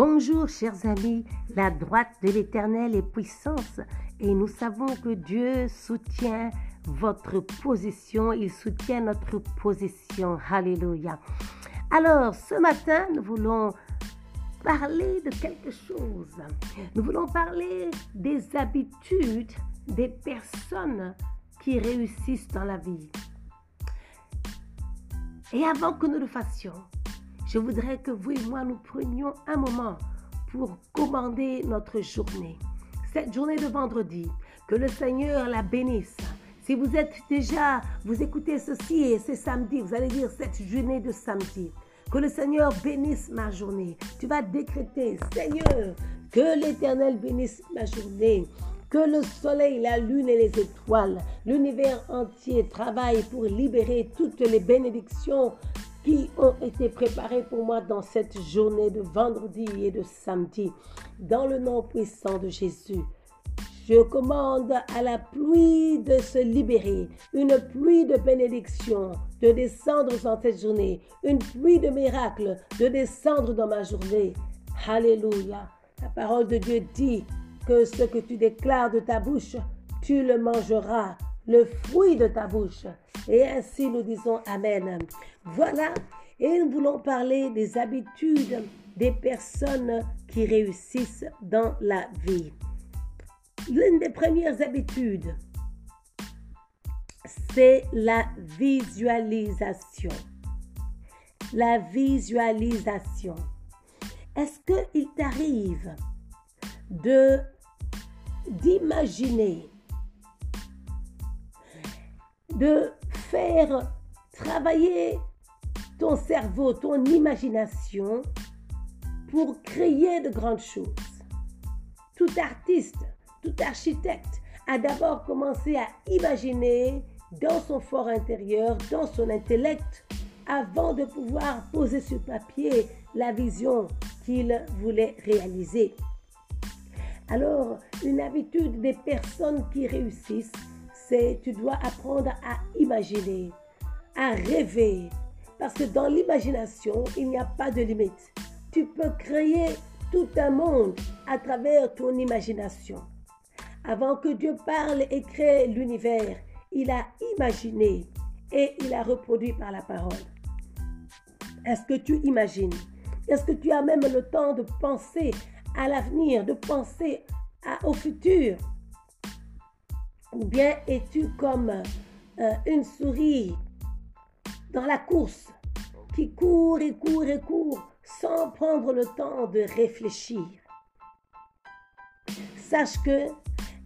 Bonjour chers amis, la droite de l'Éternel est puissance et nous savons que Dieu soutient votre position, il soutient notre position. Alléluia. Alors ce matin, nous voulons parler de quelque chose. Nous voulons parler des habitudes des personnes qui réussissent dans la vie. Et avant que nous le fassions, je voudrais que vous et moi nous prenions un moment pour commander notre journée. Cette journée de vendredi, que le Seigneur la bénisse. Si vous êtes déjà, vous écoutez ceci et c'est samedi, vous allez dire cette journée de samedi. Que le Seigneur bénisse ma journée. Tu vas décréter, Seigneur, que l'Éternel bénisse ma journée. Que le soleil, la lune et les étoiles, l'univers entier travaillent pour libérer toutes les bénédictions qui ont été préparées pour moi dans cette journée de vendredi et de samedi. Dans le nom puissant de Jésus. Je commande à la pluie de se libérer, une pluie de bénédiction de descendre dans cette journée, une pluie de miracles de descendre dans ma journée. Alléluia. La parole de Dieu dit que ce que tu déclares de ta bouche, tu le mangeras, le fruit de ta bouche. Et ainsi nous disons Amen. Voilà, et nous voulons parler des habitudes des personnes qui réussissent dans la vie. L'une des premières habitudes, c'est la visualisation. La visualisation. Est-ce qu'il t'arrive de d'imaginer, de faire travailler ton cerveau, ton imagination pour créer de grandes choses. Tout artiste, tout architecte a d'abord commencé à imaginer dans son fort intérieur, dans son intellect, avant de pouvoir poser sur papier la vision qu'il voulait réaliser. Alors, une habitude des personnes qui réussissent, c'est tu dois apprendre à imaginer, à rêver. Parce que dans l'imagination, il n'y a pas de limite. Tu peux créer tout un monde à travers ton imagination. Avant que Dieu parle et crée l'univers, il a imaginé et il a reproduit par la parole. Est-ce que tu imagines? Est-ce que tu as même le temps de penser à l'avenir, de penser au futur? Ou bien es-tu comme euh, une souris dans la course qui court et court et court sans prendre le temps de réfléchir? Sache que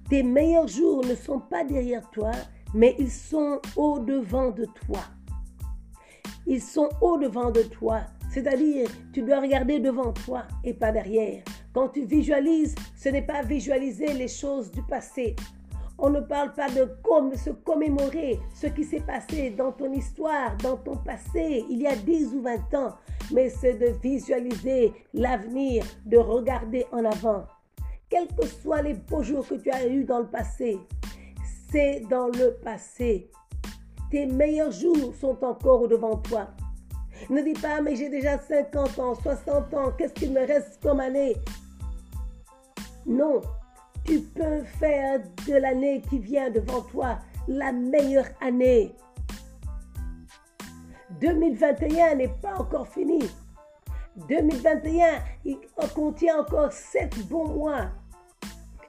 tes meilleurs jours ne sont pas derrière toi, mais ils sont au-devant de toi. Ils sont au-devant de toi. C'est-à-dire, tu dois regarder devant toi et pas derrière. Quand tu visualises, ce n'est pas visualiser les choses du passé. On ne parle pas de se commémorer ce qui s'est passé dans ton histoire, dans ton passé, il y a 10 ou 20 ans, mais c'est de visualiser l'avenir, de regarder en avant. Quels que soient les beaux jours que tu as eus dans le passé, c'est dans le passé. Tes meilleurs jours sont encore devant toi. Ne dis pas, mais j'ai déjà 50 ans, 60 ans, qu'est-ce qu'il me reste comme année? Non, tu peux faire de l'année qui vient devant toi la meilleure année. 2021 n'est pas encore fini. 2021, il contient encore 7 bons mois.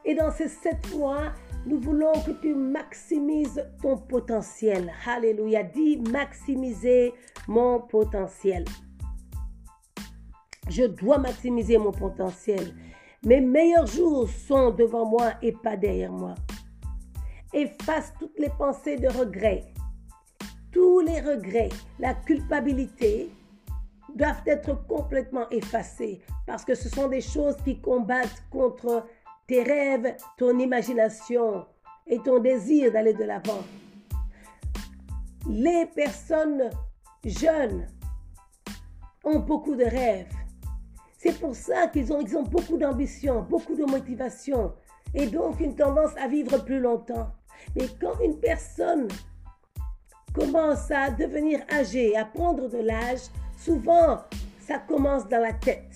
Et dans ces 7 mois, nous voulons que tu maximises ton potentiel. Alléluia. Dis maximiser mon potentiel. Je dois maximiser mon potentiel. Mes meilleurs jours sont devant moi et pas derrière moi. Efface toutes les pensées de regret. Tous les regrets, la culpabilité doivent être complètement effacés parce que ce sont des choses qui combattent contre tes rêves, ton imagination et ton désir d'aller de l'avant. Les personnes jeunes ont beaucoup de rêves. C'est pour ça qu'ils ont, beaucoup d'ambition, beaucoup de motivation et donc une tendance à vivre plus longtemps. Mais quand une personne commence à devenir âgée, à prendre de l'âge, souvent ça commence dans la tête.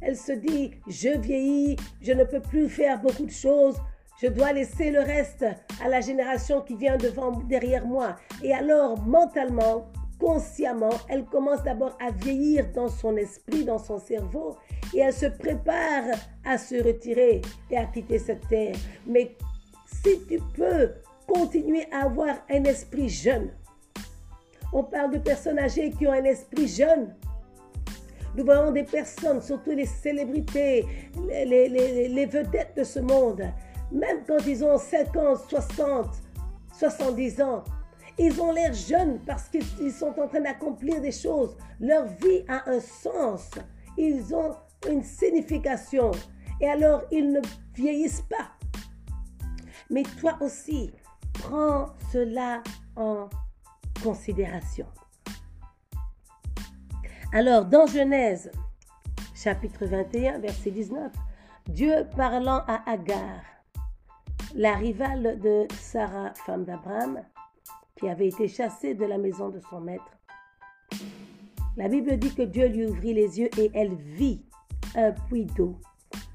elle se dit, je vieillis, je ne peux plus faire beaucoup de choses, je dois laisser le reste à la génération qui vient devant, derrière moi. Et alors, mentalement, consciemment, elle commence d'abord à vieillir dans son esprit, dans son cerveau, et elle se prépare à se retirer et à quitter cette terre. Mais si tu peux continuer à avoir un esprit jeune, on parle de personnes âgées qui ont un esprit jeune. Nous voyons des personnes, surtout les célébrités, les, vedettes de ce monde, même quand ils ont 50, 60, 70 ans, ils ont l'air jeunes parce qu'ils sont en train d'accomplir des choses. Leur vie a un sens. Ils ont une signification. Et alors, ils ne vieillissent pas. Mais toi aussi, prends cela en considération. Alors, dans Genèse, chapitre 21, verset 19, Dieu parlant à Agar, la rivale de Sarah, femme d'Abraham, qui avait été chassée de la maison de son maître. La Bible dit que Dieu lui ouvrit les yeux et elle vit un puits d'eau.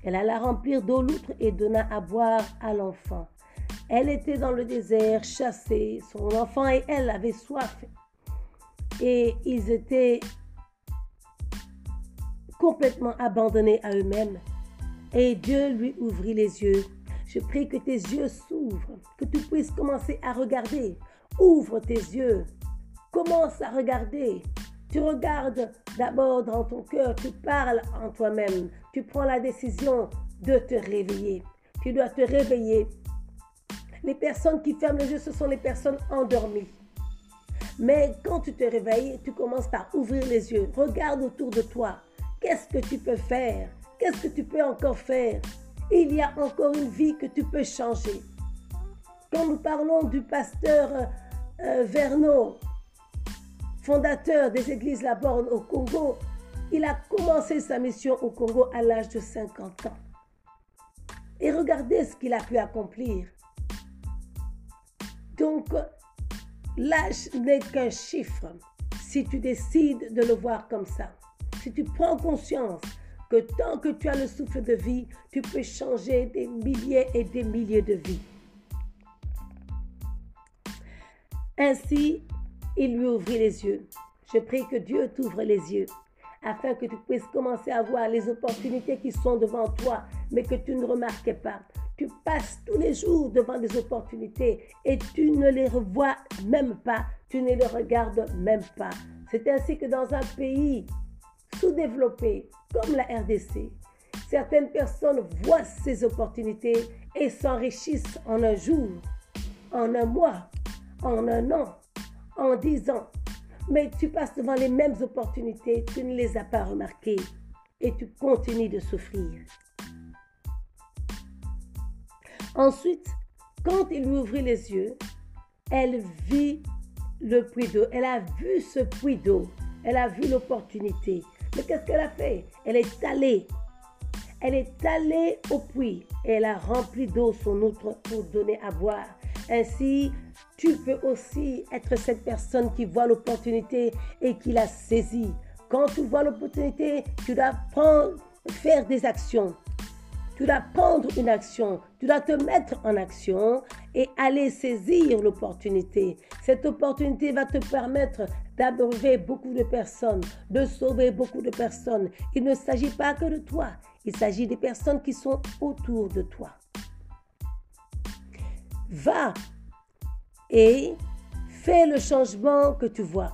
Elle alla remplir d'eau l'outre et donna à boire à l'enfant. Elle était dans le désert, chassée. Son enfant et elle avaient soif. Et ils étaient complètement abandonnés à eux-mêmes. Et Dieu lui ouvrit les yeux. Je prie que tes yeux s'ouvrent, que tu puisses commencer à regarder. Ouvre tes yeux. Commence à regarder. Tu regardes d'abord dans ton cœur, tu parles en toi-même, tu prends la décision de te réveiller. Tu dois te réveiller. Les personnes qui ferment les yeux, ce sont les personnes endormies. Mais quand tu te réveilles, tu commences par ouvrir les yeux. Regarde autour de toi. Qu'est-ce que tu peux faire? Qu'est-ce que tu peux encore faire? Il y a encore une vie que tu peux changer. Quand nous parlons du pasteur euh, Vernon, fondateur des églises La Borne au Congo, il a commencé sa mission au Congo à l'âge de 50 ans. Et regardez ce qu'il a pu accomplir. Donc, l'âge n'est qu'un chiffre si tu décides de le voir comme ça. Si tu prends conscience tant que tu as le souffle de vie, tu peux changer des milliers et des milliers de vies. Ainsi, il lui ouvrit les yeux. Je prie que Dieu t'ouvre les yeux afin que tu puisses commencer à voir les opportunités qui sont devant toi, mais que tu ne remarquais pas. Tu passes tous les jours devant des opportunités et tu ne les revois même pas, tu ne les regardes même pas. C'est ainsi que dans un pays sous-développé comme la RDC, certaines personnes voient ces opportunités et s'enrichissent en un jour, en un mois, en un an, en dix ans. Mais tu passes devant les mêmes opportunités, tu ne les as pas remarquées et tu continues de souffrir. Ensuite, quand il lui ouvrit les yeux, elle vit le puits d'eau. Elle a vu ce puits d'eau. Elle a vu l'opportunité. Mais qu'est-ce qu'elle a fait? Elle est allée. Elle est allée au puits et elle a rempli d'eau son outre pour donner à boire. Ainsi, tu peux aussi être cette personne qui voit l'opportunité et qui la saisit. Quand tu vois l'opportunité, tu dois prendre, faire des actions. Tu dois prendre une action, tu dois te mettre en action et aller saisir l'opportunité. Cette opportunité va te permettre d'abreuver beaucoup de personnes, de sauver beaucoup de personnes. Il ne s'agit pas que de toi, il s'agit des personnes qui sont autour de toi. Va et fais le changement que tu vois.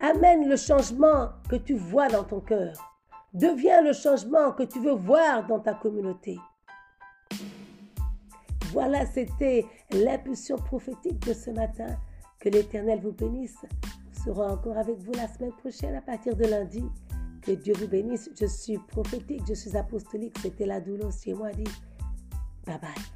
Amène le changement que tu vois dans ton cœur. Deviens le changement que tu veux voir dans ta communauté. Voilà, c'était l'impulsion prophétique de ce matin. Que l'Éternel vous bénisse. On sera encore avec vous la semaine prochaine à partir de lundi. Que Dieu vous bénisse. Je suis prophétique, je suis apostolique. C'était la douloureuse chez moi dit. Bye bye.